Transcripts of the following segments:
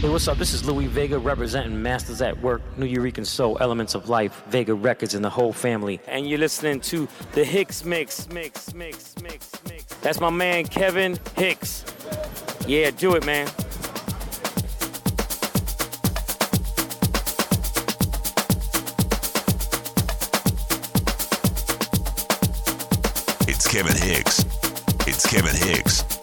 Hey, what's up? This is Louie Vega representing Masters at Work, Nuyorican Soul, Elements of Life, Vega Records, and the whole family. And you're listening to the Hicks Mix, Mix, Mix, Mix, Mix. That's my man Kevin Hicks. Yeah, do it, man. It's Kevin Hicks. It's Kevin Hicks.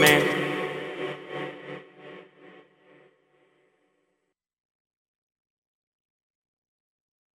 Man.